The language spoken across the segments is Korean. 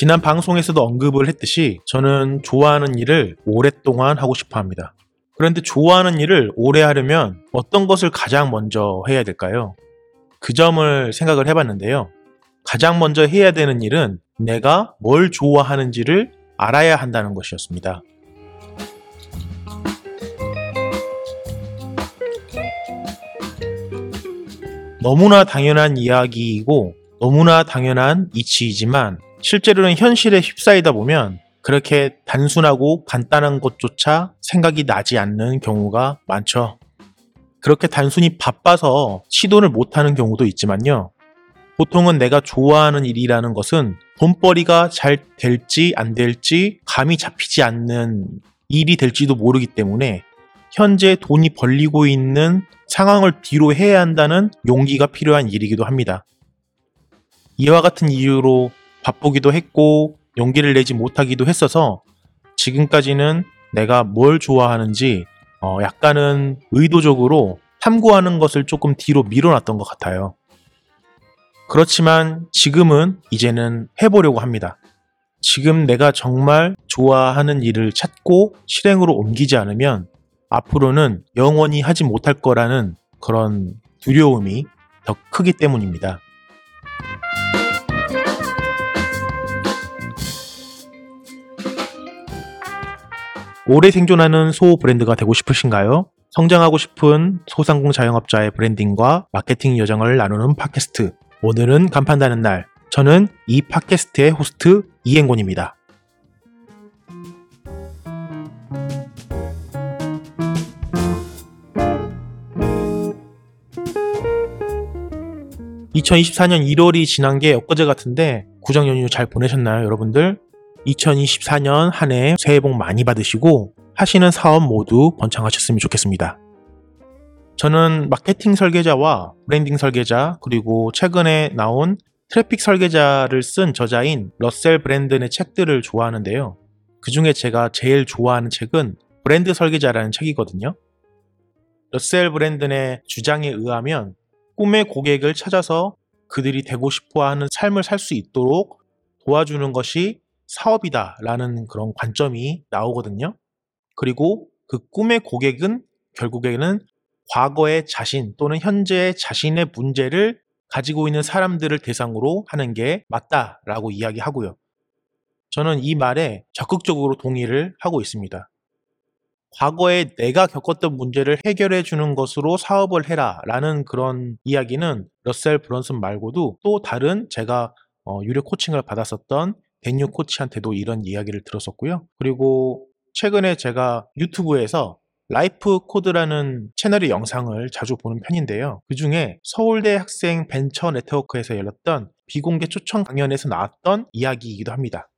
지난 방송에서도 언급을 했듯이 저는 좋아하는 일을 오랫동안 하고 싶어 합니다. 그런데 좋아하는 일을 오래 하려면 어떤 것을 가장 먼저 해야 될까요? 그 점을 생각을 해봤는데요. 가장 먼저 해야 되는 일은 내가 뭘 좋아하는지를 알아야 한다는 것이었습니다. 너무나 당연한 이야기이고 너무나 당연한 이치이지만 실제로는 현실에 휩싸이다 보면 그렇게 단순하고 간단한 것조차 생각이 나지 않는 경우가 많죠. 그렇게 단순히 바빠서 시도를 못하는 경우도 있지만요. 보통은 내가 좋아하는 일이라는 것은 돈벌이가 잘 될지 안 될지 감이 잡히지 않는 일이 될지도 모르기 때문에 현재 돈이 벌리고 있는 상황을 뒤로 해야 한다는 용기가 필요한 일이기도 합니다. 이와 같은 이유로 바쁘기도 했고 용기를 내지 못하기도 했어서 지금까지는 내가 뭘 좋아하는지 어 약간은 의도적으로 탐구하는 것을 조금 뒤로 밀어놨던 것 같아요. 그렇지만 지금은 이제는 해보려고 합니다. 지금 내가 정말 좋아하는 일을 찾고 실행으로 옮기지 않으면 앞으로는 영원히 하지 못할 거라는 그런 두려움이 더 크기 때문입니다. 오래 생존하는 소 브랜드가 되고 싶으신가요? 성장하고 싶은 소상공 자영업자의 브랜딩과 마케팅 여정을 나누는 팟캐스트. 오늘은 간판다는 날. 저는 이 팟캐스트의 호스트 이행곤입니다. 2024년 1월이 지난 게 엊그제 같은데 구정 연휴 잘 보내셨나요, 여러분들? 2024년 한 해 새해 복 많이 받으시고 하시는 사업 모두 번창하셨으면 좋겠습니다. 저는 마케팅 설계자와 브랜딩 설계자 그리고 최근에 나온 트래픽 설계자를 쓴 저자인 러셀 브런슨의 책들을 좋아하는데요. 그 중에 제가 제일 좋아하는 책은 브랜드 설계자라는 책이거든요. 러셀 브랜든의 주장에 의하면 꿈의 고객을 찾아서 그들이 되고 싶어 하는 삶을 살 수 있도록 도와주는 것이 사업이다라는 그런 관점이 나오거든요. 그리고 그 꿈의 고객은 결국에는 과거의 자신 또는 현재의 자신의 문제를 가지고 있는 사람들을 대상으로 하는 게 맞다라고 이야기하고요. 저는 이 말에 적극적으로 동의를 하고 있습니다. 과거에 내가 겪었던 문제를 해결해 주는 것으로 사업을 해라 라는 그런 이야기는 러셀 브런슨 말고도 또 다른 제가 어, 유료 코칭을 받았었던 데뉴 코치한테도 이런 이야기를 들었었고요. 그리고 최근에 제가 유튜브에서 라이프 코드라는 채널의 영상을 자주 보는 편인데요. 그 중에 서울대 학생 벤처 네트워크에서 열렸던 비공개 초청 강연에서 나왔던 이야기이기도 합니다.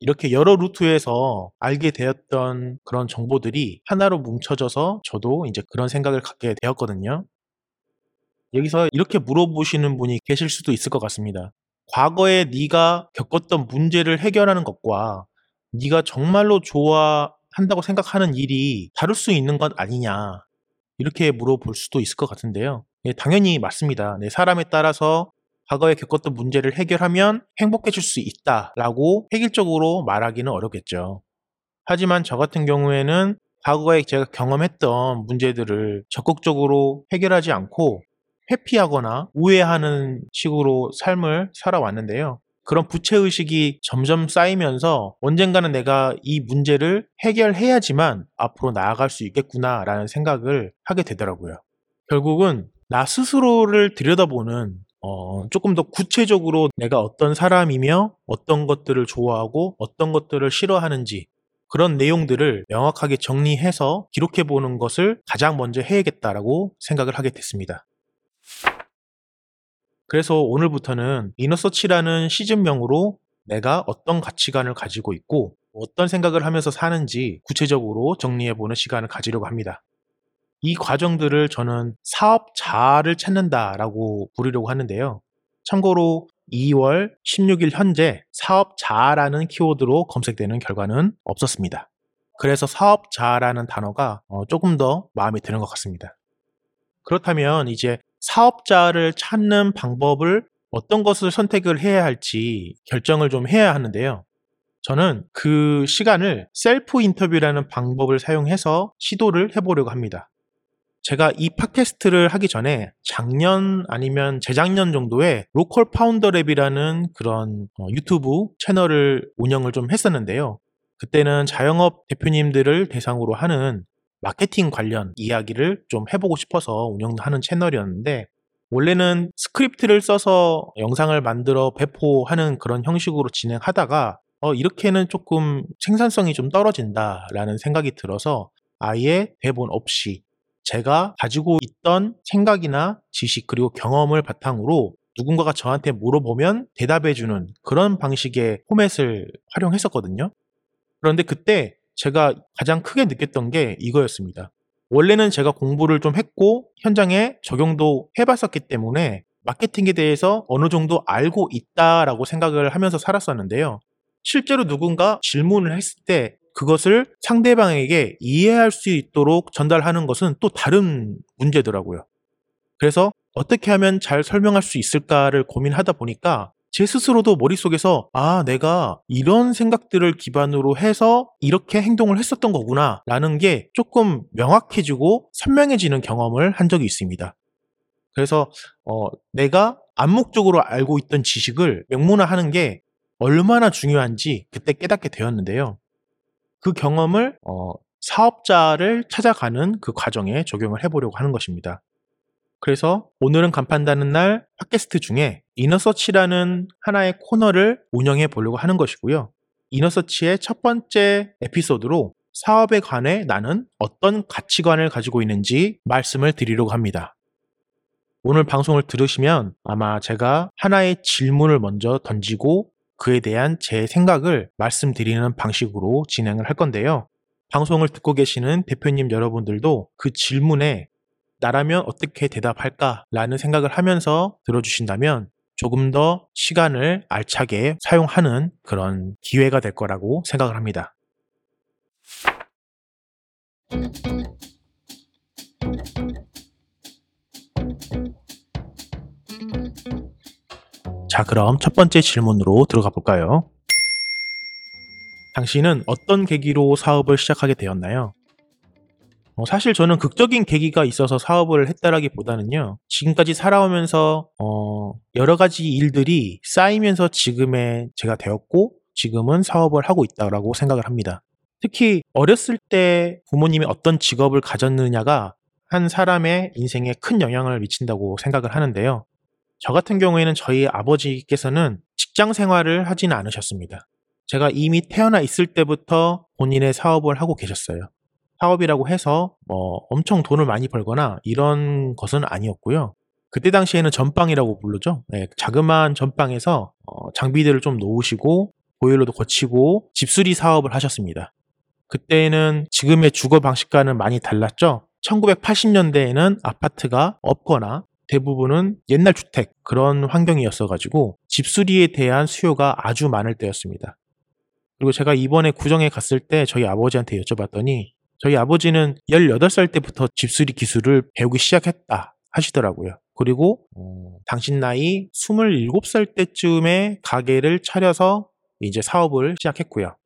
이렇게 여러 루트에서 알게 되었던 그런 정보들이 하나로 뭉쳐져서 저도 이제 그런 생각을 갖게 되었거든요. 여기서 이렇게 물어보시는 분이 계실 수도 있을 것 같습니다. 과거에 네가 겪었던 문제를 해결하는 것과 네가 정말로 좋아한다고 생각하는 일이 다를 수 있는 것 아니냐 이렇게 물어볼 수도 있을 것 같은데요. 예, 당연히 맞습니다. 네, 사람에 따라서 과거에 겪었던 문제를 해결하면 행복해질 수 있다라고 획일적으로 말하기는 어렵겠죠. 하지만 저 같은 경우에는 과거에 제가 경험했던 문제들을 적극적으로 해결하지 않고 회피하거나 우회하는 식으로 삶을 살아왔는데요. 그런 부채의식이 점점 쌓이면서 언젠가는 내가 이 문제를 해결해야지만 앞으로 나아갈 수 있겠구나라는 생각을 하게 되더라고요. 결국은 나 스스로를 들여다보는 어, 조금 더 구체적으로 내가 어떤 사람이며 어떤 것들을 좋아하고 어떤 것들을 싫어하는지 그런 내용들을 명확하게 정리해서 기록해 보는 것을 가장 먼저 해야겠다라고 생각을 하게 됐습니다. 그래서 오늘부터는 이너서치라는 시즌명으로 내가 어떤 가치관을 가지고 있고 어떤 생각을 하면서 사는지 구체적으로 정리해보는 시간을 가지려고 합니다. 이 과정들을 저는 사업자를 찾는다라고 부르려고 하는데요. 참고로 2월 16일 현재 사업자라는 키워드로 검색되는 결과는 없었습니다. 그래서 사업자라는 단어가 어, 조금 더 마음에 드는 것 같습니다. 그렇다면 이제 사업자를 찾는 방법을 어떤 것을 선택을 해야 할지 결정을 좀 해야 하는데요. 저는 그 시간을 셀프 인터뷰라는 방법을 사용해서 시도를 해보려고 합니다. 제가 이 팟캐스트를 하기 전에 작년 아니면 재작년 정도에 로컬 파운더 랩이라는 그런 어, 유튜브 채널을 운영을 좀 했었는데요. 그때는 자영업 대표님들을 대상으로 하는 마케팅 관련 이야기를 좀 해보고 싶어서 운영하는 채널이었는데 원래는 스크립트를 써서 영상을 만들어 배포하는 그런 형식으로 진행하다가 어, 이렇게는 조금 생산성이 좀 떨어진다라는 생각이 들어서 아예 대본 없이 제가 가지고 있던 생각이나 지식 그리고 경험을 바탕으로 누군가가 저한테 물어보면 대답해주는 그런 방식의 포맷을 활용했었거든요. 그런데 그때 제가 가장 크게 느꼈던 게 이거였습니다. 원래는 제가 공부를 좀 했고 현장에 적용도 해봤었기 때문에 마케팅에 대해서 어느 정도 알고 있다라고 생각을 하면서 살았었는데요. 실제로 누군가 질문을 했을 때 그것을 상대방에게 이해할 수 있도록 전달하는 것은 또 다른 문제더라고요. 그래서 어떻게 하면 잘 설명할 수 있을까를 고민하다 보니까 제 스스로도 머릿속에서 아, 내가 이런 생각들을 기반으로 해서 이렇게 행동을 했었던 거구나 라는 게 조금 명확해지고 선명해지는 경험을 한 적이 있습니다. 그래서 어, 내가 암묵적으로 알고 있던 지식을 명문화하는 게 얼마나 중요한지 그때 깨닫게 되었는데요. 그 경험을 어, 사업자를 찾아가는 그 과정에 적용을 해보려고 하는 것입니다. 그래서 오늘은 간판다는 날 팟캐스트 중에 이너서치라는 하나의 코너를 운영해 보려고 하는 것이고요. 이너서치의 첫 번째 에피소드로 사업에 관해 나는 어떤 가치관을 가지고 있는지 말씀을 드리려고 합니다. 오늘 방송을 들으시면 아마 제가 하나의 질문을 먼저 던지고 그에 대한 제 생각을 말씀드리는 방식으로 진행을 할 건데요. 방송을 듣고 계시는 대표님 여러분들도 그 질문에 나라면 어떻게 대답할까라는 생각을 하면서 들어주신다면 조금 더 시간을 알차게 사용하는 그런 기회가 될 거라고 생각을 합니다. 자, 그럼 첫 번째 질문으로 들어가 볼까요? 당신은 어떤 계기로 사업을 시작하게 되었나요? 어, 사실 저는 극적인 계기가 있어서 사업을 했다라기보다는요. 지금까지 살아오면서 어, 여러 가지 일들이 쌓이면서 지금의 제가 되었고 지금은 사업을 하고 있다라고 생각을 합니다. 특히 어렸을 때 부모님이 어떤 직업을 가졌느냐가 한 사람의 인생에 큰 영향을 미친다고 생각을 하는데요. 저 같은 경우에는 저희 아버지께서는 직장 생활을 하지는 않으셨습니다. 제가 이미 태어나 있을 때부터 본인의 사업을 하고 계셨어요. 사업이라고 해서 뭐 엄청 돈을 많이 벌거나 이런 것은 아니었고요. 그때 당시에는 전방이라고 부르죠. 네, 자그마한 전방에서 어, 장비들을 좀 놓으시고 보일러도 거치고 집수리 사업을 하셨습니다. 그때는 지금의 주거 방식과는 많이 달랐죠. 1980년대에는 아파트가 없거나 대부분은 옛날 주택 그런 환경이었어가지고 집수리에 대한 수요가 아주 많을 때였습니다. 그리고 제가 이번에 구정에 갔을 때 저희 아버지한테 여쭤봤더니 저희 아버지는 18살 때부터 집수리 기술을 배우기 시작했다 하시더라고요. 그리고 어, 당신 나이 27살 때쯤에 가게를 차려서 이제 사업을 시작했고요.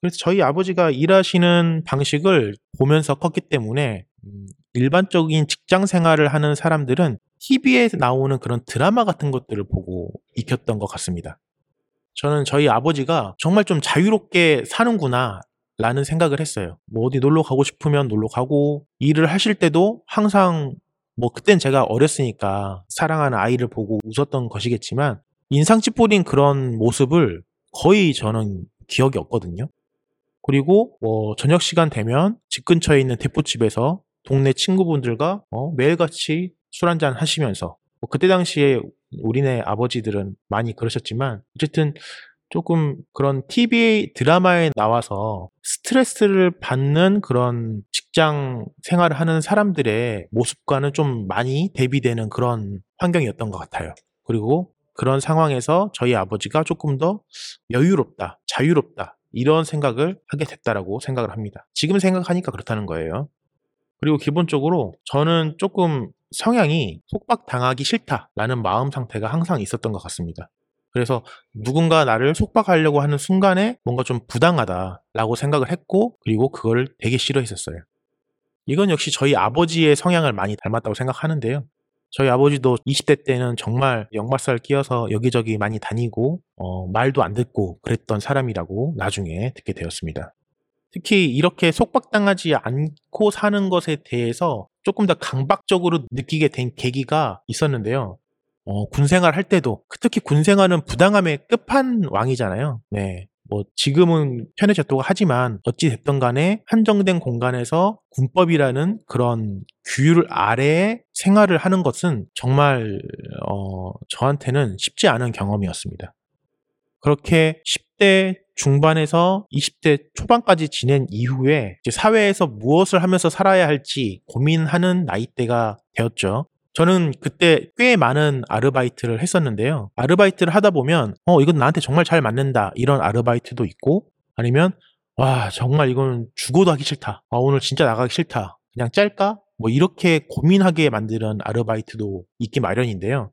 그래서 저희 아버지가 일하시는 방식을 보면서 컸기 때문에 음, 일반적인 직장 생활을 하는 사람들은 TV에 나오는 그런 드라마 같은 것들을 보고 익혔던 것 같습니다. 저는 저희 아버지가 정말 좀 자유롭게 사는구나 라는 생각을 했어요. 뭐 어디 놀러 가고 싶으면 놀러 가고 일을 하실 때도 항상 뭐 그땐 제가 어렸으니까 사랑하는 아이를 보고 웃었던 것이겠지만 인상 찌푸린 그런 모습을 거의 저는 기억이 없거든요. 그리고 뭐 저녁 시간 되면 집 근처에 있는 대포집에서 동네 친구분들과 어, 매일같이 술 한잔 하시면서 뭐 그때 당시에 우리네 아버지들은 많이 그러셨지만 어쨌든 조금 그런 TV 드라마에 나와서 스트레스를 받는 그런 직장 생활을 하는 사람들의 모습과는 좀 많이 대비되는 그런 환경이었던 것 같아요. 그리고 그런 상황에서 저희 아버지가 조금 더 여유롭다, 자유롭다, 이런 생각을 하게 됐다라고 생각을 합니다. 지금 생각하니까 그렇다는 거예요. 그리고 기본적으로 저는 조금 성향이 속박당하기 싫다라는 마음 상태가 항상 있었던 것 같습니다. 그래서 누군가 나를 속박하려고 하는 순간에 뭔가 좀 부당하다라고 생각을 했고 그리고 그걸 되게 싫어했었어요. 이건 역시 저희 아버지의 성향을 많이 닮았다고 생각하는데요. 저희 아버지도 20대 때는 정말 역마살 끼어서 여기저기 많이 다니고 어, 말도 안 듣고 그랬던 사람이라고 나중에 듣게 되었습니다. 특히 이렇게 속박당하지 않고 사는 것에 대해서 조금 더 강박적으로 느끼게 된 계기가 있었는데요. 어, 군생활 할 때도 특히 군생활은 부당함의 끝판왕이잖아요. 네. 뭐 지금은 편해졌다고 하지만 어찌 됐던 간에 한정된 공간에서 군법이라는 그런 규율 아래에 생활을 하는 것은 정말 어, 저한테는 쉽지 않은 경험이었습니다. 그렇게 10대 중반에서 20대 초반까지 지낸 이후에 사회에서 무엇을 하면서 살아야 할지 고민하는 나이대가 되었죠. 저는 그때 꽤 많은 아르바이트를 했었는데요. 아르바이트를 하다 보면, 어, 이건 나한테 정말 잘 맞는다. 이런 아르바이트도 있고, 아니면, 와, 정말 이건 죽어도 하기 싫다. 아, 오늘 진짜 나가기 싫다. 그냥 짤까? 뭐 이렇게 고민하게 만드는 아르바이트도 있기 마련인데요.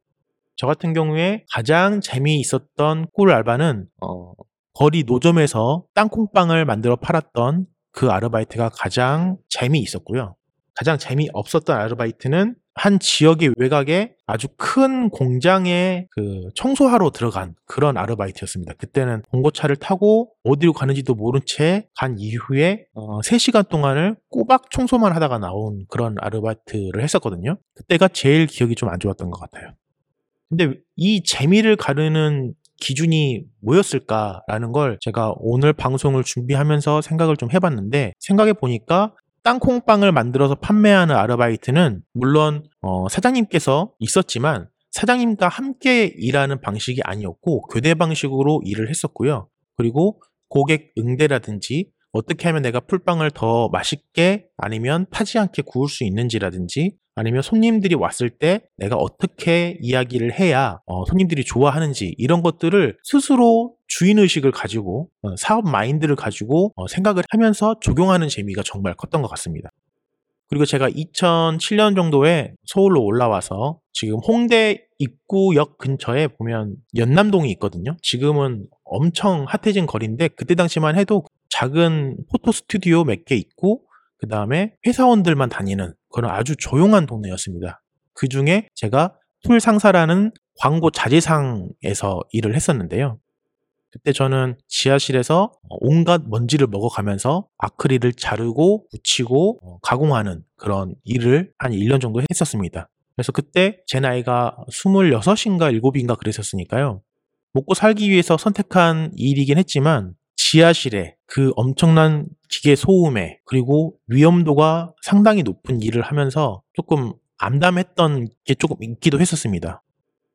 저 같은 경우에 가장 재미있었던 꿀 알바는, 어, 거리 노점에서 땅콩빵을 만들어 팔았던 그 아르바이트가 가장 재미있었고요. 가장 재미없었던 아르바이트는 한 지역의 외곽에 아주 큰 공장에 그 청소하러 들어간 그런 아르바이트였습니다. 그때는 봉고차를 타고 어디로 가는지도 모른 채 간 이후에 어 3시간 동안을 꼬박 청소만 하다가 나온 그런 아르바이트를 했었거든요. 그때가 제일 기억이 좀 안 좋았던 것 같아요. 근데 이 재미를 가르는 기준이 뭐였을까라는 걸 제가 오늘 방송을 준비하면서 생각을 좀 해봤는데 생각해 보니까 땅콩빵을 만들어서 판매하는 아르바이트는 물론 어, 사장님께서 있었지만 사장님과 함께 일하는 방식이 아니었고 교대 방식으로 일을 했었고요. 그리고 고객 응대라든지 어떻게 하면 내가 풀빵을 더 맛있게 아니면 타지 않게 구울 수 있는지라든지 아니면 손님들이 왔을 때 내가 어떻게 이야기를 해야 어, 손님들이 좋아하는지 이런 것들을 스스로 주인의식을 가지고 어, 사업 마인드를 가지고 어, 생각을 하면서 적용하는 재미가 정말 컸던 것 같습니다. 그리고 제가 2007년 정도에 서울로 올라와서 지금 홍대 입구역 근처에 보면 연남동이 있거든요. 지금은 엄청 핫해진 거리인데 그때 당시만 해도 작은 photo 스튜디오 몇 개 있고 그 다음에 회사원들만 다니는 그런 아주 조용한 동네였습니다. 그 중에 제가 툴 상사라는 광고 자재상에서 일을 했었는데요. 그때 저는 지하실에서 온갖 먼지를 먹어가면서 아크릴을 자르고 붙이고 어, 가공하는 그런 일을 한 1년 정도 했었습니다. 그래서 그때 제 나이가 26인가 7인가 그랬었으니까요. 먹고 살기 위해서 선택한 일이긴 했지만 지하실에 그 엄청난 기계 소음에 그리고 위험도가 상당히 높은 일을 하면서 조금 암담했던 게 조금 있기도 했었습니다.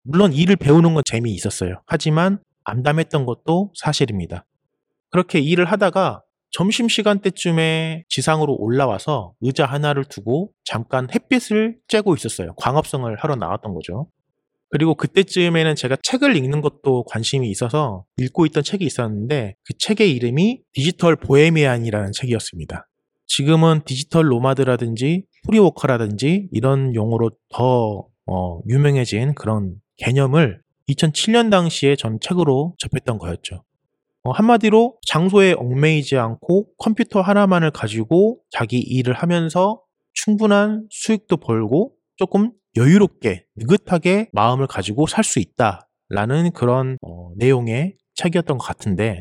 물론 일을 배우는 건 재미있었어요. 하지만 암담했던 것도 사실입니다. 그렇게 일을 하다가 점심시간 때쯤에 지상으로 올라와서 의자 하나를 두고 잠깐 햇빛을 쬐고 있었어요. 광합성을 하러 나왔던 거죠. 그리고 그때쯤에는 제가 책을 읽는 것도 관심이 있어서 읽고 있던 책이 있었는데 그 책의 이름이 디지털 보헤미안이라는 책이었습니다. 지금은 디지털 nomad라든지 free worker라든지 이런 용어로 더 어, 유명해진 그런 개념을 2007년 당시에 전 책으로 접했던 거였죠. 어, 한마디로 장소에 얽매이지 않고 컴퓨터 하나만을 가지고 자기 일을 하면서 충분한 수익도 벌고 조금 여유롭게 느긋하게 마음을 가지고 살 수 있다라는 그런 어, 내용의 책이었던 것 같은데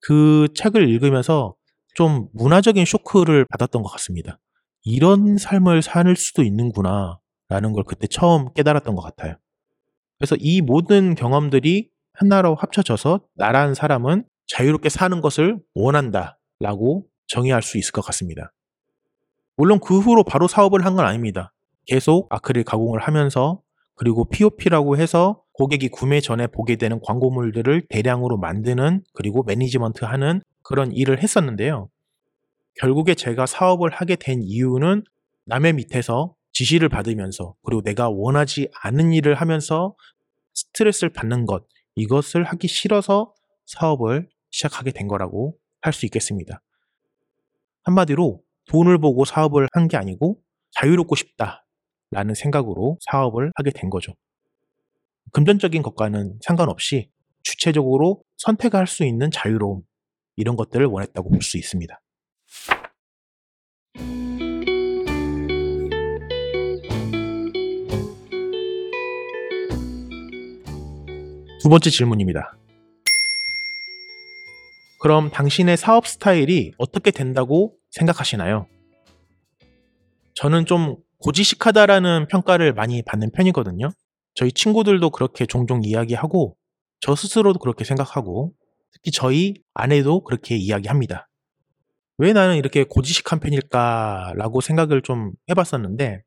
그 책을 읽으면서 좀 문화적인 쇼크를 받았던 것 같습니다. 이런 삶을 살 수도 있는구나 라는 걸 그때 처음 깨달았던 것 같아요. 그래서 이 모든 경험들이 하나로 합쳐져서 나란 사람은 자유롭게 사는 것을 원한다 라고 정의할 수 있을 것 같습니다. 물론 그 후로 바로 사업을 한 건 아닙니다. 계속 아크릴 가공을 하면서 그리고 POP라고 해서 고객이 구매 전에 보게 되는 광고물들을 대량으로 만드는 그리고 매니지먼트 하는 그런 일을 했었는데요. 결국에 제가 사업을 하게 된 이유는 남의 밑에서 지시를 받으면서 그리고 내가 원하지 않은 일을 하면서 스트레스를 받는 것 이것을 하기 싫어서 사업을 시작하게 된 거라고 할 수 있겠습니다. 한마디로 돈을 보고 사업을 한 게 아니고 자유롭고 싶다 라는 생각으로 사업을 하게 된 거죠. 금전적인 것과는 상관없이 주체적으로 선택할 수 있는 자유로움, 이런 것들을 원했다고 볼 수 있습니다. 두 번째 질문입니다. 그럼 당신의 사업 스타일이 어떻게 된다고 생각하시나요? 저는 좀 고지식하다라는 평가를 많이 받는 편이거든요. 저희 친구들도 그렇게 종종 이야기하고 저 스스로도 그렇게 생각하고 특히 저희 아내도 그렇게 이야기합니다. 왜 나는 이렇게 고지식한 편일까라고 생각을 좀 해봤었는데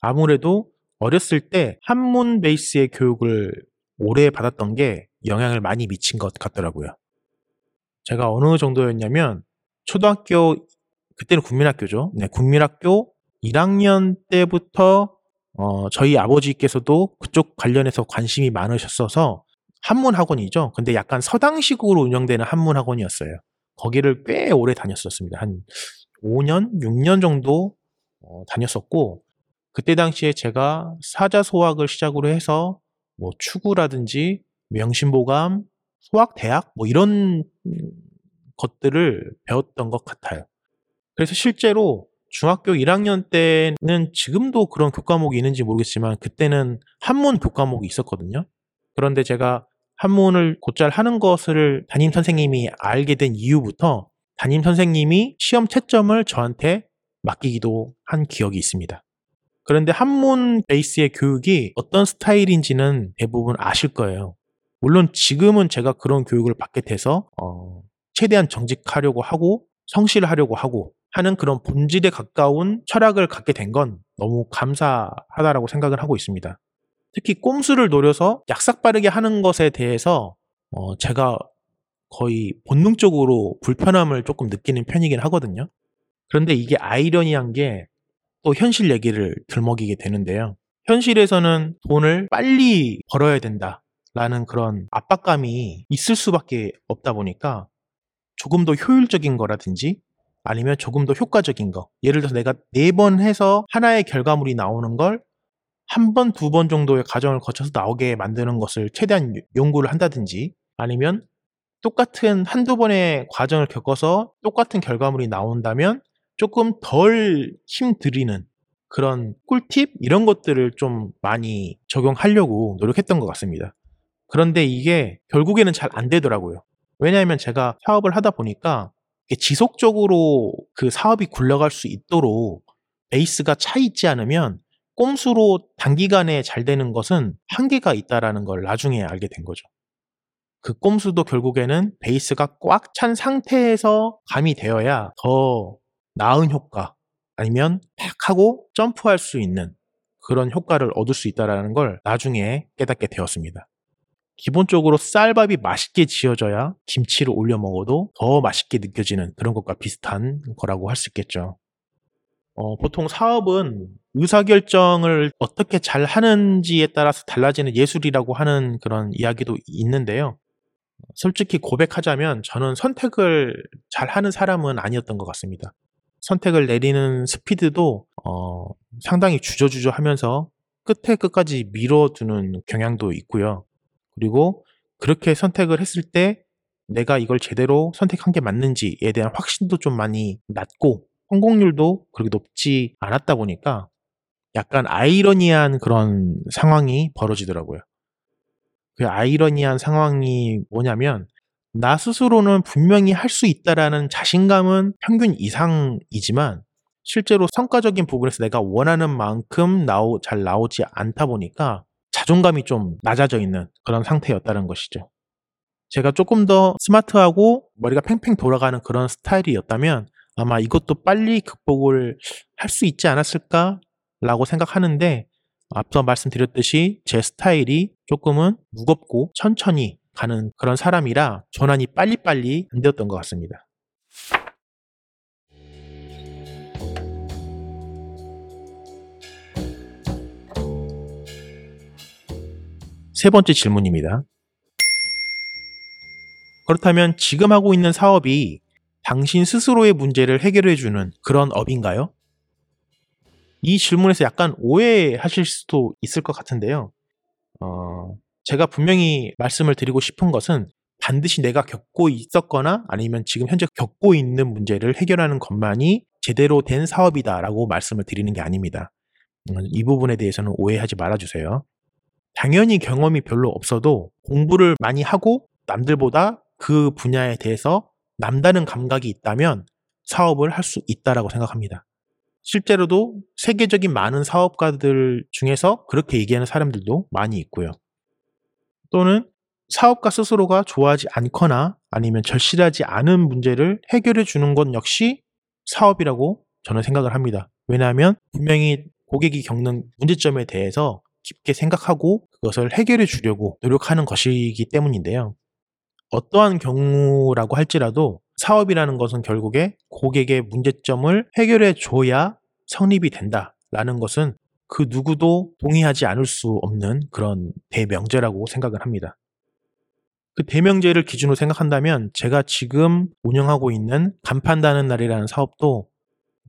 아무래도 어렸을 때 한문 베이스의 교육을 오래 받았던 게 영향을 많이 미친 것 같더라고요. 제가 어느 정도였냐면 초등학교 그때는 국민학교죠. 네, 국민학교 1학년 때부터 어, 저희 아버지께서도 그쪽 관련해서 관심이 많으셨어서 한문 학원이죠. 근데 약간 서당식으로 운영되는 한문 학원이었어요. 거기를 꽤 오래 다녔었습니다. 한 5년, 6년 정도 어, 다녔었고 그때 당시에 제가 사자소학을 시작으로 해서 뭐 추구라든지 명심보감, 소학대학 뭐 이런 것들을 배웠던 것 같아요. 그래서 실제로 중학교 1학년 때는 지금도 그런 교과목이 있는지 모르겠지만 그때는 한문 교과목이 있었거든요. 그런데 제가 한문을 곧잘 하는 것을 담임 선생님이 알게 된 이후부터 담임 선생님이 시험 채점을 저한테 맡기기도 한 기억이 있습니다. 그런데 한문 베이스의 교육이 어떤 스타일인지는 대부분 아실 거예요. 물론 지금은 제가 그런 교육을 받게 돼서 어, 최대한 정직하려고 하고 성실하려고 하고 하는 그런 본질에 가까운 철학을 갖게 된 건 너무 감사하다라고 생각을 하고 있습니다. 특히 꼼수를 노려서 약삭 빠르게 하는 것에 대해서 어, 제가 거의 본능적으로 불편함을 조금 느끼는 편이긴 하거든요. 그런데 이게 아이러니한 게 또 현실 얘기를 들먹이게 되는데요. 현실에서는 돈을 빨리 벌어야 된다라는 그런 압박감이 있을 수밖에 없다 보니까 조금 더 효율적인 거라든지 아니면 조금 더 효과적인 거. 예를 들어서 내가 네 번 해서 하나의 결과물이 나오는 걸 한 번, 두 번 정도의 과정을 거쳐서 나오게 만드는 것을 최대한 연구를 한다든지 아니면 똑같은 한두 번의 과정을 겪어서 똑같은 결과물이 나온다면 조금 덜 힘들이는 그런 꿀팁 이런 것들을 좀 많이 적용하려고 노력했던 것 같습니다. 그런데 이게 결국에는 잘 안 되더라고요. 왜냐하면 제가 사업을 하다 보니까 지속적으로 그 사업이 굴러갈 수 있도록 베이스가 차 있지 않으면 꼼수로 단기간에 잘 되는 것은 한계가 있다라는 걸 나중에 알게 된 거죠. 그 꼼수도 결국에는 베이스가 꽉 찬 상태에서 감이 되어야 더 나은 효과 아니면 팍 하고 점프할 수 있는 그런 효과를 얻을 수 있다라는 걸 나중에 깨닫게 되었습니다. 기본적으로 쌀밥이 맛있게 지어져야 김치를 올려 먹어도 더 맛있게 느껴지는 그런 것과 비슷한 거라고 할 수 있겠죠. 어, 보통 사업은 의사결정을 어떻게 잘 하는지에 따라서 달라지는 예술이라고 하는 그런 이야기도 있는데요. 솔직히 고백하자면 저는 선택을 잘 하는 사람은 아니었던 것 같습니다. 선택을 내리는 스피드도 어, 상당히 주저주저 하면서 끝에 끝까지 밀어두는 경향도 있고요. 그리고 그렇게 선택을 했을 때 내가 이걸 제대로 선택한 게 맞는지에 대한 확신도 좀 많이 낮고 성공률도 그렇게 높지 않았다 보니까 약간 아이러니한 그런 상황이 벌어지더라고요. 그 아이러니한 상황이 뭐냐면 나 스스로는 분명히 할 수 있다라는 자신감은 평균 이상이지만 실제로 성과적인 부분에서 내가 원하는 만큼 나오, 잘 나오지 않다 보니까 자존감이 좀 낮아져 있는 그런 상태였다는 것이죠. 제가 조금 더 스마트하고 머리가 팽팽 돌아가는 그런 스타일이었다면 아마 이것도 빨리 극복을 할 수 있지 않았을까라고 생각하는데 앞서 말씀드렸듯이 제 스타일이 조금은 무겁고 천천히 가는 그런 사람이라 전환이 빨리빨리 안 되었던 것 같습니다. 세 번째 질문입니다. 그렇다면 지금 하고 있는 사업이 당신 스스로의 문제를 해결해주는 그런 업인가요? 이 질문에서 약간 오해하실 수도 있을 것 같은데요. 어, 제가 분명히 말씀을 드리고 싶은 것은 반드시 내가 겪고 있었거나 아니면 지금 현재 겪고 있는 문제를 해결하는 것만이 제대로 된 사업이다라고 말씀을 드리는 게 아닙니다. 음, 이 부분에 대해서는 오해하지 말아주세요. 당연히 경험이 별로 없어도 공부를 많이 하고 남들보다 그 분야에 대해서 남다른 감각이 있다면 사업을 할 수 있다라고 생각합니다. 실제로도 세계적인 많은 사업가들 중에서 그렇게 얘기하는 사람들도 많이 있고요. 또는 사업가 스스로가 좋아하지 않거나 아니면 절실하지 않은 문제를 해결해 주는 것 역시 사업이라고 저는 생각을 합니다. 왜냐하면 분명히 고객이 겪는 문제점에 대해서 깊게 생각하고 그것을 해결해 주려고 노력하는 것이기 때문인데요. 어떠한 경우라고 할지라도 사업이라는 것은 결국에 고객의 문제점을 해결해 줘야 성립이 된다라는 것은 그 누구도 동의하지 않을 수 없는 그런 대명제라고 생각을 합니다. 그 대명제를 기준으로 생각한다면 제가 지금 운영하고 있는 간판다는 날이라는 사업도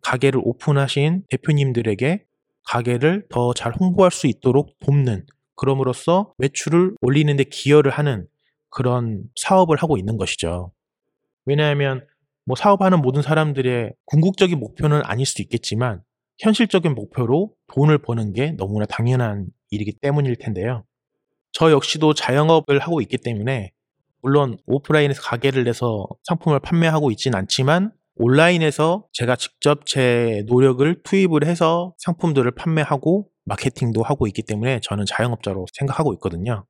가게를 오픈하신 대표님들에게 가게를 더 잘 홍보할 수 있도록 돕는 그럼으로써 매출을 올리는데 기여를 하는 그런 사업을 하고 있는 것이죠. 왜냐하면 뭐 사업하는 모든 사람들의 궁극적인 목표는 아닐 수도 있겠지만 현실적인 목표로 돈을 버는 게 너무나 당연한 일이기 때문일 텐데요. 저 역시도 자영업을 하고 있기 때문에 물론 오프라인에서 가게를 내서 상품을 판매하고 있진 않지만 온라인에서 제가 직접 제 노력을 투입을 해서 상품들을 판매하고 마케팅도 하고 있기 때문에 저는 자영업자로 생각하고 있거든요.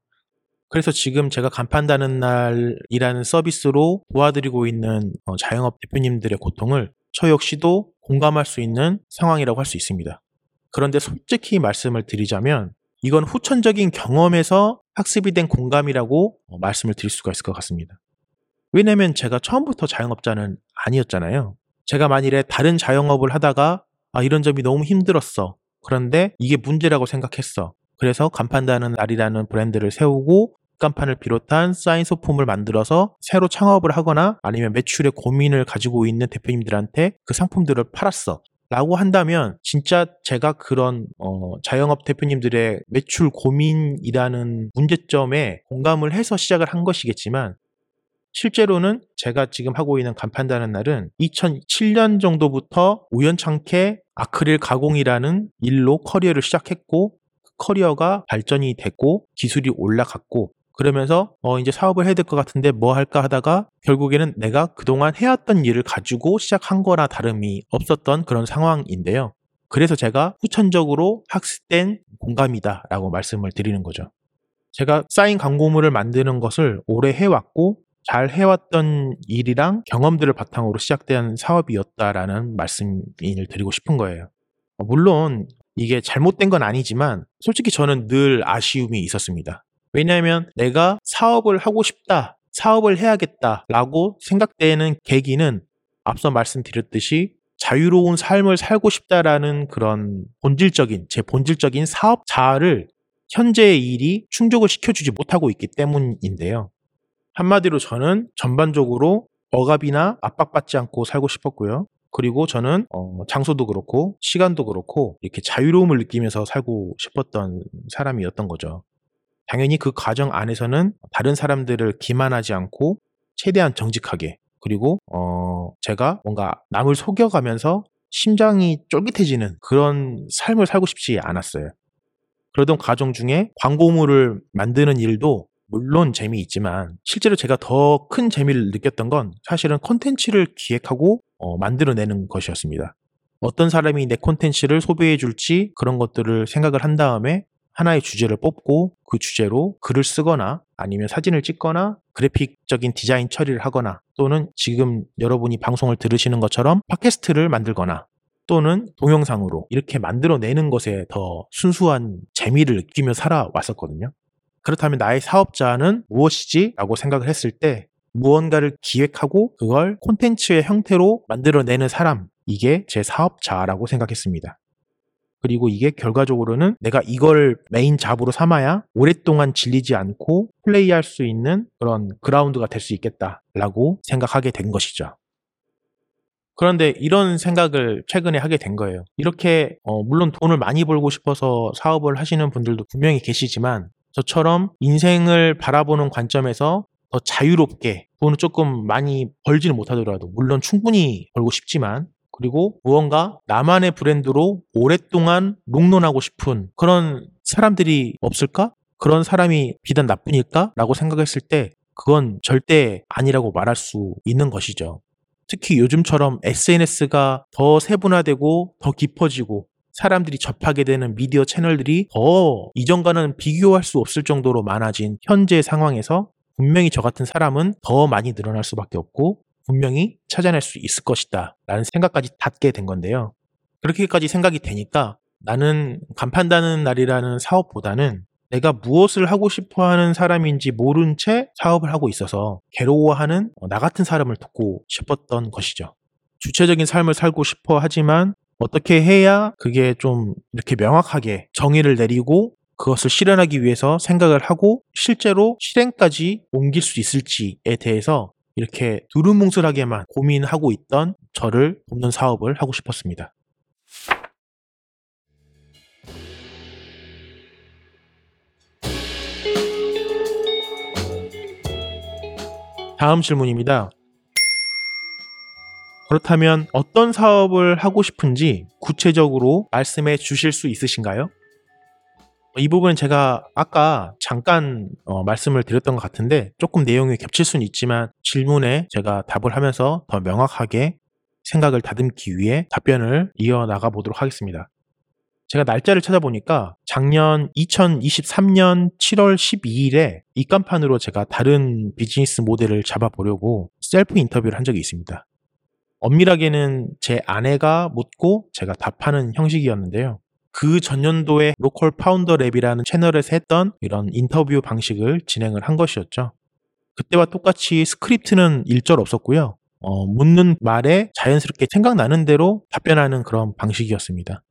그래서 지금 제가 간판다는 날이라는 서비스로 도와드리고 있는 어, 자영업 대표님들의 고통을 저 역시도 공감할 수 있는 상황이라고 할 수 있습니다. 그런데 솔직히 말씀을 드리자면 이건 후천적인 경험에서 학습이 된 공감이라고 어, 말씀을 드릴 수가 있을 것 같습니다. 왜냐면 제가 처음부터 자영업자는 아니었잖아요. 제가 만일에 다른 자영업을 하다가 아, 이런 점이 너무 힘들었어. 그런데 이게 문제라고 생각했어. 그래서 간판다는 날이라는 브랜드를 세우고 간판을 비롯한 사인 소품을 만들어서 새로 창업을 하거나 아니면 매출의 고민을 가지고 있는 대표님들한테 그 상품들을 팔았어. 라고 한다면 진짜 제가 그런 어, 자영업 대표님들의 매출 고민이라는 문제점에 공감을 해서 시작을 한 것이겠지만 실제로는 제가 지금 하고 있는 간판다는 날은 2007년 정도부터 우연찮게 아크릴 가공이라는 일로 커리어를 시작했고 그 커리어가 발전이 됐고 기술이 올라갔고 그러면서 어 이제 사업을 해야 될 것 같은데 뭐 할까 하다가 결국에는 내가 그동안 해왔던 일을 가지고 시작한 거나 다름이 없었던 그런 상황인데요. 그래서 제가 후천적으로 학습된 공감이다라고 말씀을 드리는 거죠. 제가 쌓인 광고물을 만드는 것을 오래 해왔고 잘 해왔던 일이랑 경험들을 바탕으로 시작된 사업이었다라는 말씀을 드리고 싶은 거예요. 어, 물론 이게 잘못된 건 아니지만 솔직히 저는 늘 아쉬움이 있었습니다. 왜냐하면 내가 사업을 하고 싶다, 사업을 해야겠다라고 생각되는 계기는 앞서 말씀드렸듯이 자유로운 삶을 살고 싶다라는 그런 본질적인, 제 본질적인 사업 자아를 현재의 일이 충족을 시켜주지 못하고 있기 때문인데요. 한마디로 저는 전반적으로 억압이나 압박받지 않고 살고 싶었고요. 그리고 저는 어, 장소도 그렇고 시간도 그렇고 이렇게 자유로움을 느끼면서 살고 싶었던 사람이었던 거죠. 당연히 그 과정 안에서는 다른 사람들을 기만하지 않고 최대한 정직하게 그리고 어, 제가 뭔가 남을 속여가면서 심장이 쫄깃해지는 그런 삶을 살고 싶지 않았어요. 그러던 과정 중에 광고물을 만드는 일도 물론 재미있지만 실제로 제가 더 큰 재미를 느꼈던 건 사실은 콘텐츠를 기획하고 어, 만들어내는 것이었습니다. 어떤 사람이 내 콘텐츠를 소비해 줄지 그런 것들을 생각을 한 다음에 하나의 주제를 뽑고 그 주제로 글을 쓰거나 아니면 사진을 찍거나 그래픽적인 디자인 처리를 하거나 또는 지금 여러분이 방송을 들으시는 것처럼 팟캐스트를 만들거나 또는 동영상으로 이렇게 만들어내는 것에 더 순수한 재미를 느끼며 살아왔었거든요. 그렇다면 나의 사업자는 무엇이지? 라고 생각을 했을 때 무언가를 기획하고 그걸 콘텐츠의 형태로 만들어내는 사람, 이게 제 사업자라고 생각했습니다. 그리고 이게 결과적으로는 내가 이걸 메인 잡으로 삼아야 오랫동안 질리지 않고 플레이할 수 있는 그런 그라운드가 될 수 있겠다라고 생각하게 된 것이죠. 그런데 이런 생각을 최근에 하게 된 거예요. 이렇게 어, 물론 돈을 많이 벌고 싶어서 사업을 하시는 분들도 분명히 계시지만 저처럼 인생을 바라보는 관점에서 더 자유롭게 돈을 조금 많이 벌지는 못하더라도 물론 충분히 벌고 싶지만 그리고 무언가 나만의 브랜드로 오랫동안 롱런하고 싶은 그런 사람들이 없을까? 그런 사람이 비단 나뿐일까? 라고 생각했을 때 그건 절대 아니라고 말할 수 있는 것이죠. 특히 요즘처럼 SNS가 더 세분화되고 더 깊어지고 사람들이 접하게 되는 미디어 채널들이 더 이전과는 비교할 수 없을 정도로 많아진 현재 상황에서 분명히 저 같은 사람은 더 많이 늘어날 수밖에 없고 분명히 찾아낼 수 있을 것이다 라는 생각까지 닿게 된 건데요. 그렇게까지 생각이 되니까 나는 간판다는 날이라는 사업보다는 내가 무엇을 하고 싶어 하는 사람인지 모른 채 사업을 하고 있어서 괴로워하는 어, 나 같은 사람을 돕고 싶었던 것이죠. 주체적인 삶을 살고 싶어 하지만 어떻게 해야 그게 좀 이렇게 명확하게 정의를 내리고 그것을 실현하기 위해서 생각을 하고 실제로 실행까지 옮길 수 있을지에 대해서 이렇게 두루뭉술하게만 고민하고 있던 저를 돕는 사업을 하고 싶었습니다. 다음 질문입니다. 그렇다면 어떤 사업을 하고 싶은지 구체적으로 말씀해 주실 수 있으신가요? 이 부분은 제가 아까 잠깐 어, 말씀을 드렸던 것 같은데 조금 내용이 겹칠 수는 있지만 질문에 제가 답을 하면서 더 명확하게 생각을 다듬기 위해 답변을 이어나가 보도록 하겠습니다. 제가 날짜를 찾아보니까 작년 2023년 7월 12일에 입간판으로 제가 다른 비즈니스 모델을 잡아보려고 셀프 인터뷰를 한 적이 있습니다. 엄밀하게는 제 아내가 묻고 제가 답하는 형식이었는데요. 그 전년도에 로컬 파운더 랩이라는 채널에서 했던 이런 인터뷰 방식을 진행을 한 것이었죠. 그때와 똑같이 스크립트는 일절 없었고요. 어, 묻는 말에 자연스럽게 생각나는 대로 답변하는 그런 방식이었습니다.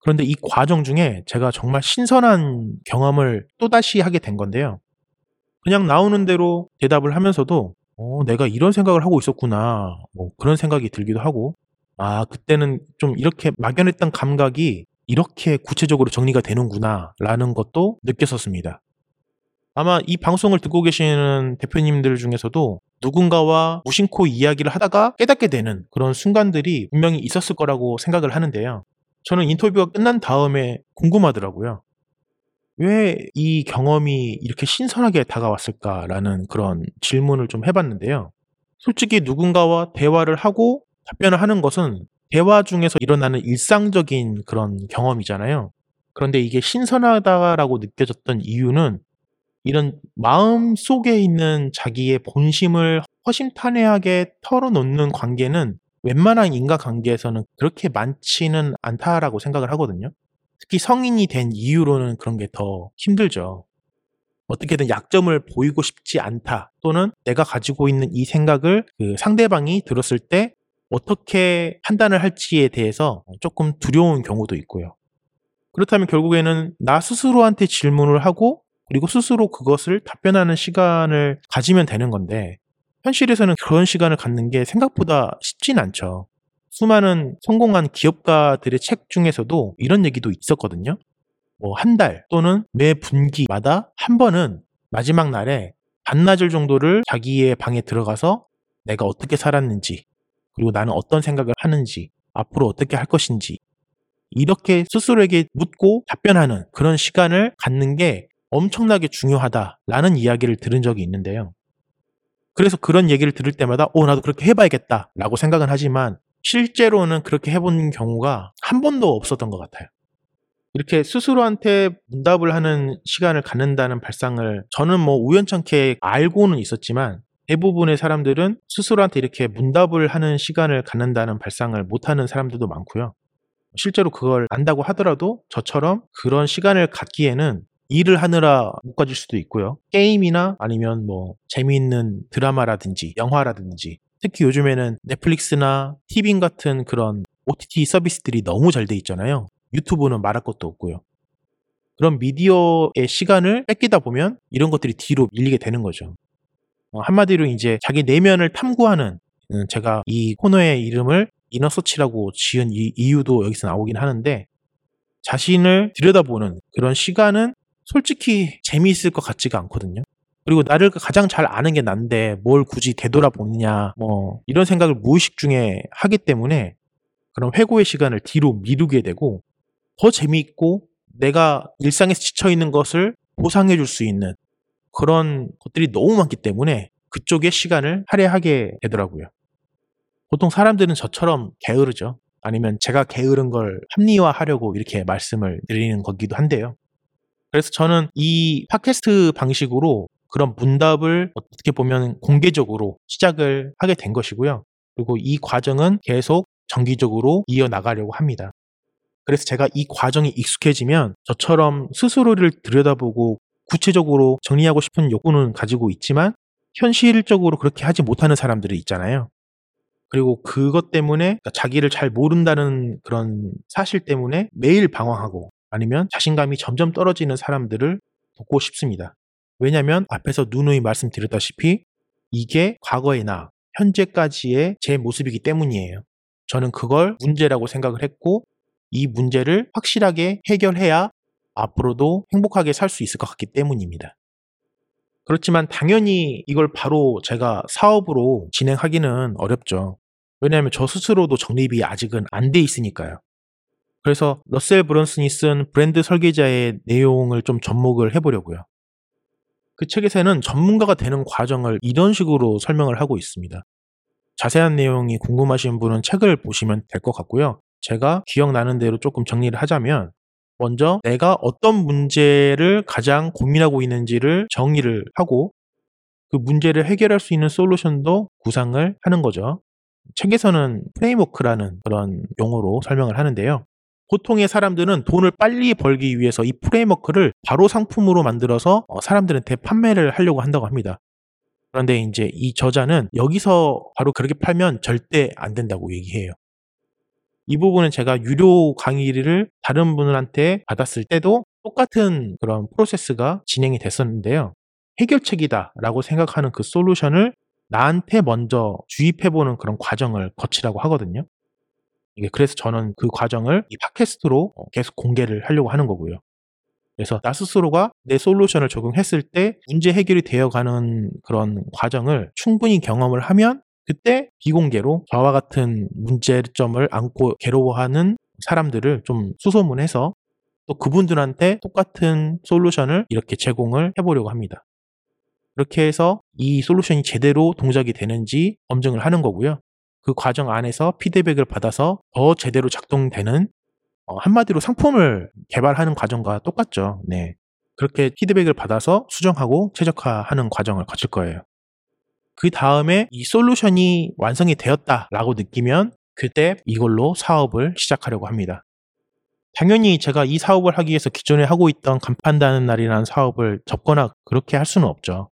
그런데 이 과정 중에 제가 정말 신선한 경험을 또다시 하게 된 건데요. 그냥 나오는 대로 대답을 하면서도 어, 내가 이런 생각을 하고 있었구나. 뭐 그런 생각이 들기도 하고 아, 그때는 좀 이렇게 막연했던 감각이 이렇게 구체적으로 정리가 되는구나 라는 것도 느꼈었습니다. 아마 이 방송을 듣고 계시는 대표님들 중에서도 누군가와 무심코 이야기를 하다가 깨닫게 되는 그런 순간들이 분명히 있었을 거라고 생각을 하는데요. 저는 인터뷰가 끝난 다음에 궁금하더라고요. 왜 이 경험이 이렇게 신선하게 다가왔을까라는 그런 질문을 좀 해봤는데요. 솔직히 누군가와 대화를 하고 답변을 하는 것은 대화 중에서 일어나는 일상적인 그런 경험이잖아요. 그런데 이게 신선하다라고 느껴졌던 이유는 이런 마음 속에 있는 자기의 본심을 허심탄회하게 털어놓는 관계는 웬만한 인과관계에서는 그렇게 많지는 않다라고 생각을 하거든요. 특히 성인이 된 이후로는 그런 게 더 힘들죠. 어떻게든 약점을 보이고 싶지 않다 또는 내가 가지고 있는 이 생각을 그 상대방이 들었을 때 어떻게 판단을 할지에 대해서 조금 두려운 경우도 있고요. 그렇다면 결국에는 나 스스로한테 질문을 하고 그리고 스스로 그것을 답변하는 시간을 가지면 되는 건데 현실에서는 그런 시간을 갖는 게 생각보다 쉽진 않죠. 수많은 성공한 기업가들의 책 중에서도 이런 얘기도 있었거든요. 뭐 한 달 또는 매 분기마다 한 번은 마지막 날에 반나절 정도를 자기의 방에 들어가서 내가 어떻게 살았는지 그리고 나는 어떤 생각을 하는지 앞으로 어떻게 할 것인지 이렇게 스스로에게 묻고 답변하는 그런 시간을 갖는 게 엄청나게 중요하다라는 이야기를 들은 적이 있는데요. 그래서 그런 얘기를 들을 때마다 오 나도 그렇게 해봐야겠다 라고 생각은 하지만 실제로는 그렇게 해본 경우가 한 번도 없었던 것 같아요. 이렇게 스스로한테 문답을 하는 시간을 갖는다는 발상을 저는 뭐 우연찮게 알고는 있었지만 대부분의 사람들은 스스로한테 이렇게 문답을 하는 시간을 갖는다는 발상을 못하는 사람들도 많고요. 실제로 그걸 안다고 하더라도 저처럼 그런 시간을 갖기에는 일을 하느라 못 가질 수도 있고요. 게임이나 아니면 뭐 재미있는 드라마라든지 영화라든지 특히 요즘에는 넷플릭스나 티빙 같은 그런 OTT 서비스들이 너무 잘 돼 있잖아요. 유튜브는 말할 것도 없고요. 그런 미디어의 시간을 뺏기다 보면 이런 것들이 뒤로 밀리게 되는 거죠. 어, 한마디로 이제 자기 내면을 탐구하는 음, 제가 이 코너의 이름을 이너서치라고 지은 이 이유도 여기서 나오긴 하는데 자신을 들여다보는 그런 시간은 솔직히 재미있을 것 같지가 않거든요. 그리고 나를 가장 잘 아는 게 난데 뭘 굳이 되돌아보느냐 뭐 이런 생각을 무의식 중에 하기 때문에 그런 회고의 시간을 뒤로 미루게 되고 더 재미있고 내가 일상에서 지쳐 있는 것을 보상해 줄 수 있는 그런 것들이 너무 많기 때문에 그쪽에 시간을 할애하게 되더라고요. 보통 사람들은 저처럼 게으르죠. 아니면 제가 게으른 걸 합리화하려고 이렇게 말씀을 드리는 거기도 한데요. 그래서 저는 이 팟캐스트 방식으로 그런 문답을 어떻게 보면 공개적으로 시작을 하게 된 것이고요. 그리고 이 과정은 계속 정기적으로 이어나가려고 합니다. 그래서 제가 이 과정이 익숙해지면 저처럼 스스로를 들여다보고 구체적으로 정리하고 싶은 욕구는 가지고 있지만 현실적으로 그렇게 하지 못하는 사람들이 있잖아요. 그리고 그것 때문에 그러니까 자기를 잘 모른다는 그런 사실 때문에 매일 방황하고 아니면 자신감이 점점 떨어지는 사람들을 돕고 싶습니다. 왜냐하면 앞에서 누누이 말씀드렸다시피 이게 과거의 나, 현재까지의 제 모습이기 때문이에요. 저는 그걸 문제라고 생각을 했고 이 문제를 확실하게 해결해야 앞으로도 행복하게 살 수 있을 것 같기 때문입니다. 그렇지만 당연히 이걸 바로 제가 사업으로 진행하기는 어렵죠. 왜냐하면 저 스스로도 정립이 아직은 안 돼 있으니까요. 그래서 러셀 브런슨이 쓴 브랜드 설계자의 내용을 좀 접목을 해보려고요. 그 책에서는 전문가가 되는 과정을 이런 식으로 설명을 하고 있습니다. 자세한 내용이 궁금하신 분은 책을 보시면 될 것 같고요. 제가 기억나는 대로 조금 정리를 하자면 먼저 내가 어떤 문제를 가장 고민하고 있는지를 정리를 하고 그 문제를 해결할 수 있는 솔루션도 구상을 하는 거죠. 책에서는 프레임워크라는 그런 용어로 설명을 하는데요. 보통의 사람들은 돈을 빨리 벌기 위해서 이 프레임워크를 바로 상품으로 만들어서 어, 사람들한테 판매를 하려고 한다고 합니다. 그런데 이제 이 저자는 여기서 바로 그렇게 팔면 절대 안 된다고 얘기해요. 이 부분은 제가 유료 강의를 다른 분들한테 받았을 때도 똑같은 그런 프로세스가 진행이 됐었는데요. 해결책이다라고 생각하는 그 솔루션을 나한테 먼저 주입해보는 그런 과정을 거치라고 하거든요. 이게 그래서 저는 그 과정을 이 팟캐스트로 어, 계속 공개를 하려고 하는 거고요. 그래서 나 스스로가 내 솔루션을 적용했을 때 문제 해결이 되어가는 그런 과정을 충분히 경험을 하면 그때 비공개로 저와 같은 문제점을 안고 괴로워하는 사람들을 좀 수소문해서 또 그분들한테 똑같은 솔루션을 이렇게 제공을 해보려고 합니다. 그렇게 해서 이 솔루션이 제대로 동작이 되는지 검증을 하는 거고요. 그 과정 안에서 피드백을 받아서 더 제대로 작동되는 어, 한마디로 상품을 개발하는 과정과 똑같죠. 네. 그렇게 피드백을 받아서 수정하고 최적화하는 과정을 거칠 거예요. 그 다음에 이 솔루션이 완성이 되었다라고 느끼면 그때 이걸로 사업을 시작하려고 합니다. 당연히 제가 이 사업을 하기 위해서 기존에 하고 있던 간판 다는 날이라는 사업을 접거나 그렇게 할 수는 없죠.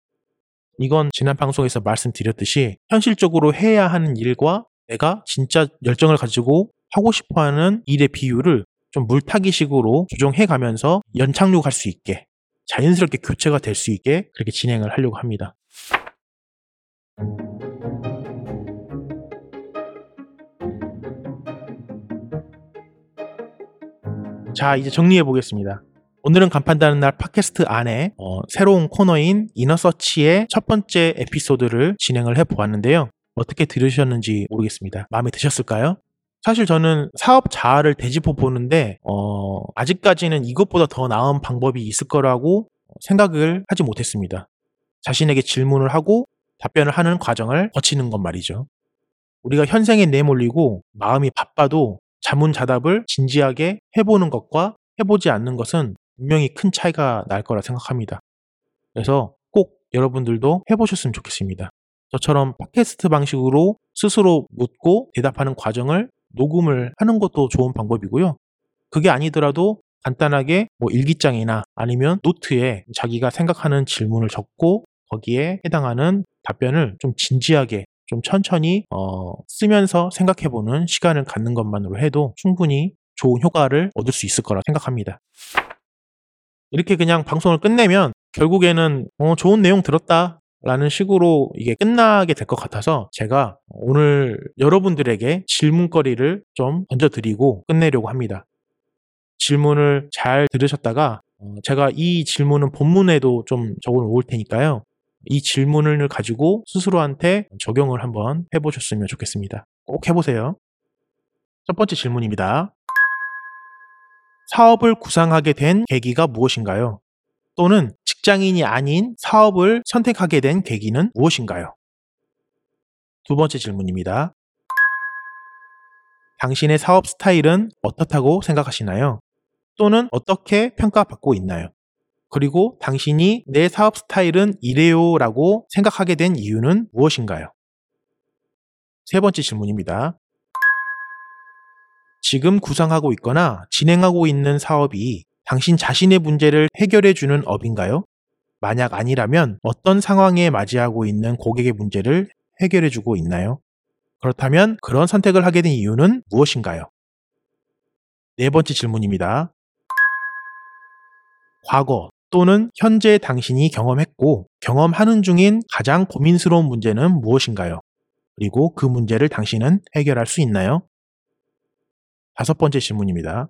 이건 지난 방송에서 말씀드렸듯이 현실적으로 해야 하는 일과 내가 진짜 열정을 가지고 하고 싶어 하는 일의 비율을 좀 물타기식으로 조정해 가면서 연착륙할 수 있게 자연스럽게 교체가 될 수 있게 그렇게 진행을 하려고 합니다. 자, 이제 정리해 보겠습니다. 오늘은 간판다는 날 팟캐스트 안에 어, 새로운 코너인 이너서치의 첫 번째 에피소드를 진행을 해 보았는데요. 어떻게 들으셨는지 모르겠습니다. 마음에 드셨을까요? 사실 저는 사업 자아를 되짚어 보는데 어, 아직까지는 이것보다 더 나은 방법이 있을 거라고 생각을 하지 못했습니다. 자신에게 질문을 하고 답변을 하는 과정을 거치는 것 말이죠. 우리가 현생에 내몰리고 마음이 바빠도 자문자답을 진지하게 해보는 것과 해보지 않는 것은 분명히 큰 차이가 날 거라 생각합니다. 그래서 꼭 여러분들도 해보셨으면 좋겠습니다. 저처럼 팟캐스트 방식으로 스스로 묻고 대답하는 과정을 녹음을 하는 것도 좋은 방법이고요. 그게 아니더라도 간단하게 뭐 일기장이나 아니면 노트에 자기가 생각하는 질문을 적고 거기에 해당하는 답변을 좀 진지하게 좀 천천히 어, 쓰면서 생각해보는 시간을 갖는 것만으로 해도 충분히 좋은 효과를 얻을 수 있을 거라 생각합니다. 이렇게 그냥 방송을 끝내면 결국에는 어, 좋은 내용 들었다. 라는 식으로 이게 끝나게 될 것 같아서 제가 오늘 여러분들에게 질문거리를 좀 던져드리고 끝내려고 합니다. 질문을 잘 들으셨다가 어, 제가 이 질문은 본문에도 좀 적어 놓을 테니까요. 이 질문을 가지고 스스로한테 적용을 한번 해보셨으면 좋겠습니다. 꼭 해보세요. 첫 번째 질문입니다. 사업을 구상하게 된 계기가 무엇인가요? 또는 직장인이 아닌 사업을 선택하게 된 계기는 무엇인가요? 두 번째 질문입니다. 당신의 사업 스타일은 어떻다고 생각하시나요? 또는 어떻게 평가받고 있나요? 그리고 당신이 내 사업 스타일은 이래요 라고 생각하게 된 이유는 무엇인가요? 세 번째 질문입니다. 지금 구상하고 있거나 진행하고 있는 사업이 당신 자신의 문제를 해결해 주는 업인가요? 만약 아니라면 어떤 상황에 맞이하고 있는 고객의 문제를 해결해 주고 있나요? 그렇다면 그런 선택을 하게 된 이유는 무엇인가요? 네 번째 질문입니다. 과거 또는 현재 당신이 경험했고 경험하는 중인 가장 고민스러운 문제는 무엇인가요? 그리고 그 문제를 당신은 해결할 수 있나요? 다섯 번째 질문입니다.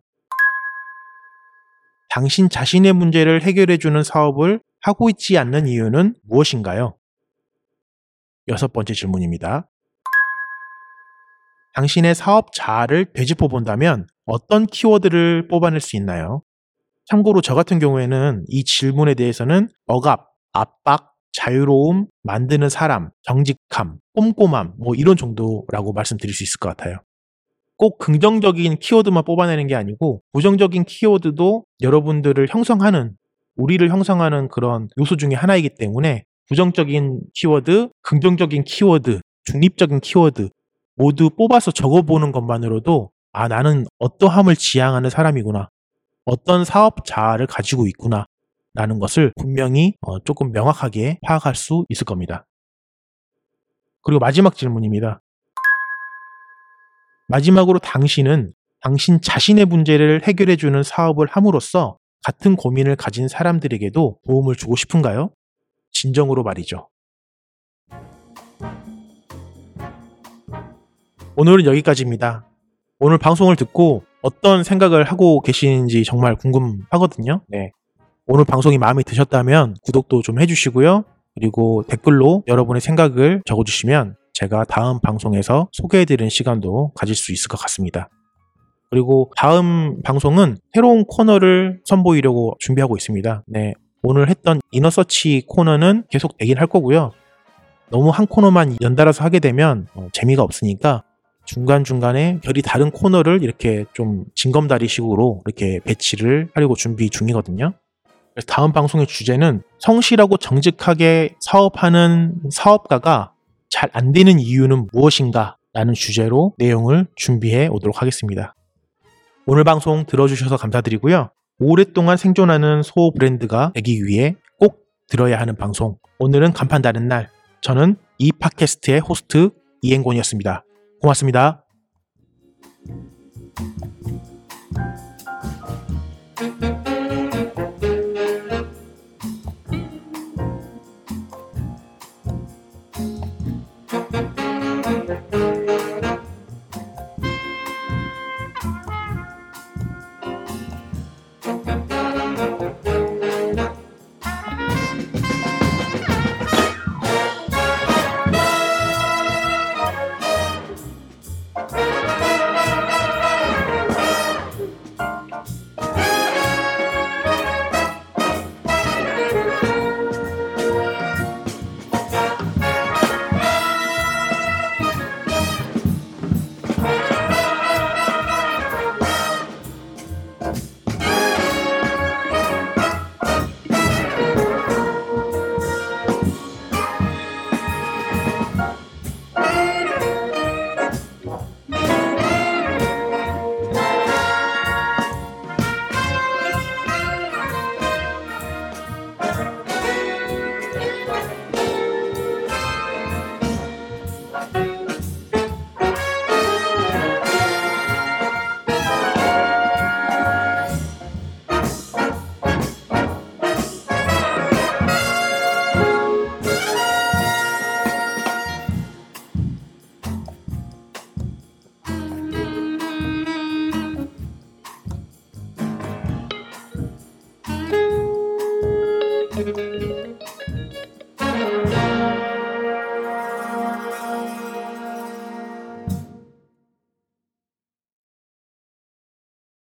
당신 자신의 문제를 해결해주는 사업을 하고 있지 않는 이유는 무엇인가요? 여섯 번째 질문입니다. 당신의 사업 자아를 되짚어 본다면 어떤 키워드를 뽑아낼 수 있나요? 참고로 저 같은 경우에는 이 질문에 대해서는 억압, 압박, 자유로움, 만드는 사람, 정직함, 꼼꼼함, 뭐 이런 정도라고 말씀드릴 수 있을 것 같아요. 꼭 긍정적인 키워드만 뽑아내는 게 아니고 부정적인 키워드도 여러분들을 형성하는 우리를 형성하는 그런 요소 중에 하나이기 때문에 부정적인 키워드, 긍정적인 키워드, 중립적인 키워드 모두 뽑아서 적어보는 것만으로도 아 나는 어떠함을 지향하는 사람이구나 어떤 사업 자아를 가지고 있구나 라는 것을 분명히 어, 조금 명확하게 파악할 수 있을 겁니다. 그리고 마지막 질문입니다. 마지막으로 당신은 당신 자신의 문제를 해결해주는 사업을 함으로써 같은 고민을 가진 사람들에게도 도움을 주고 싶은가요? 진정으로 말이죠. 오늘은 여기까지입니다. 오늘 방송을 듣고 어떤 생각을 하고 계시는지 정말 궁금하거든요. 네. 오늘 방송이 마음에 드셨다면 구독도 좀 해주시고요. 그리고 댓글로 여러분의 생각을 적어주시면 제가 다음 방송에서 소개해드리는 시간도 가질 수 있을 것 같습니다. 그리고 다음 방송은 새로운 코너를 선보이려고 준비하고 있습니다. 네. 오늘 했던 이너서치 코너는 계속 되긴 할 거고요. 너무 한 코너만 연달아서 하게 되면 어, 재미가 없으니까 중간중간에 결이 다른 코너를 이렇게 좀 징검다리 식으로 이렇게 배치를 하려고 준비 중이거든요. 다음 방송의 주제는 성실하고 정직하게 사업하는 사업가가 잘 안 되는 이유는 무엇인가? 라는 주제로 내용을 준비해 오도록 하겠습니다. 오늘 방송 들어주셔서 감사드리고요. 오랫동안 생존하는 소 브랜드가 되기 위해 꼭 들어야 하는 방송. 오늘은 간판 다른 날. 저는 이 팟캐스트의 호스트 이행곤이었습니다. 고맙습니다.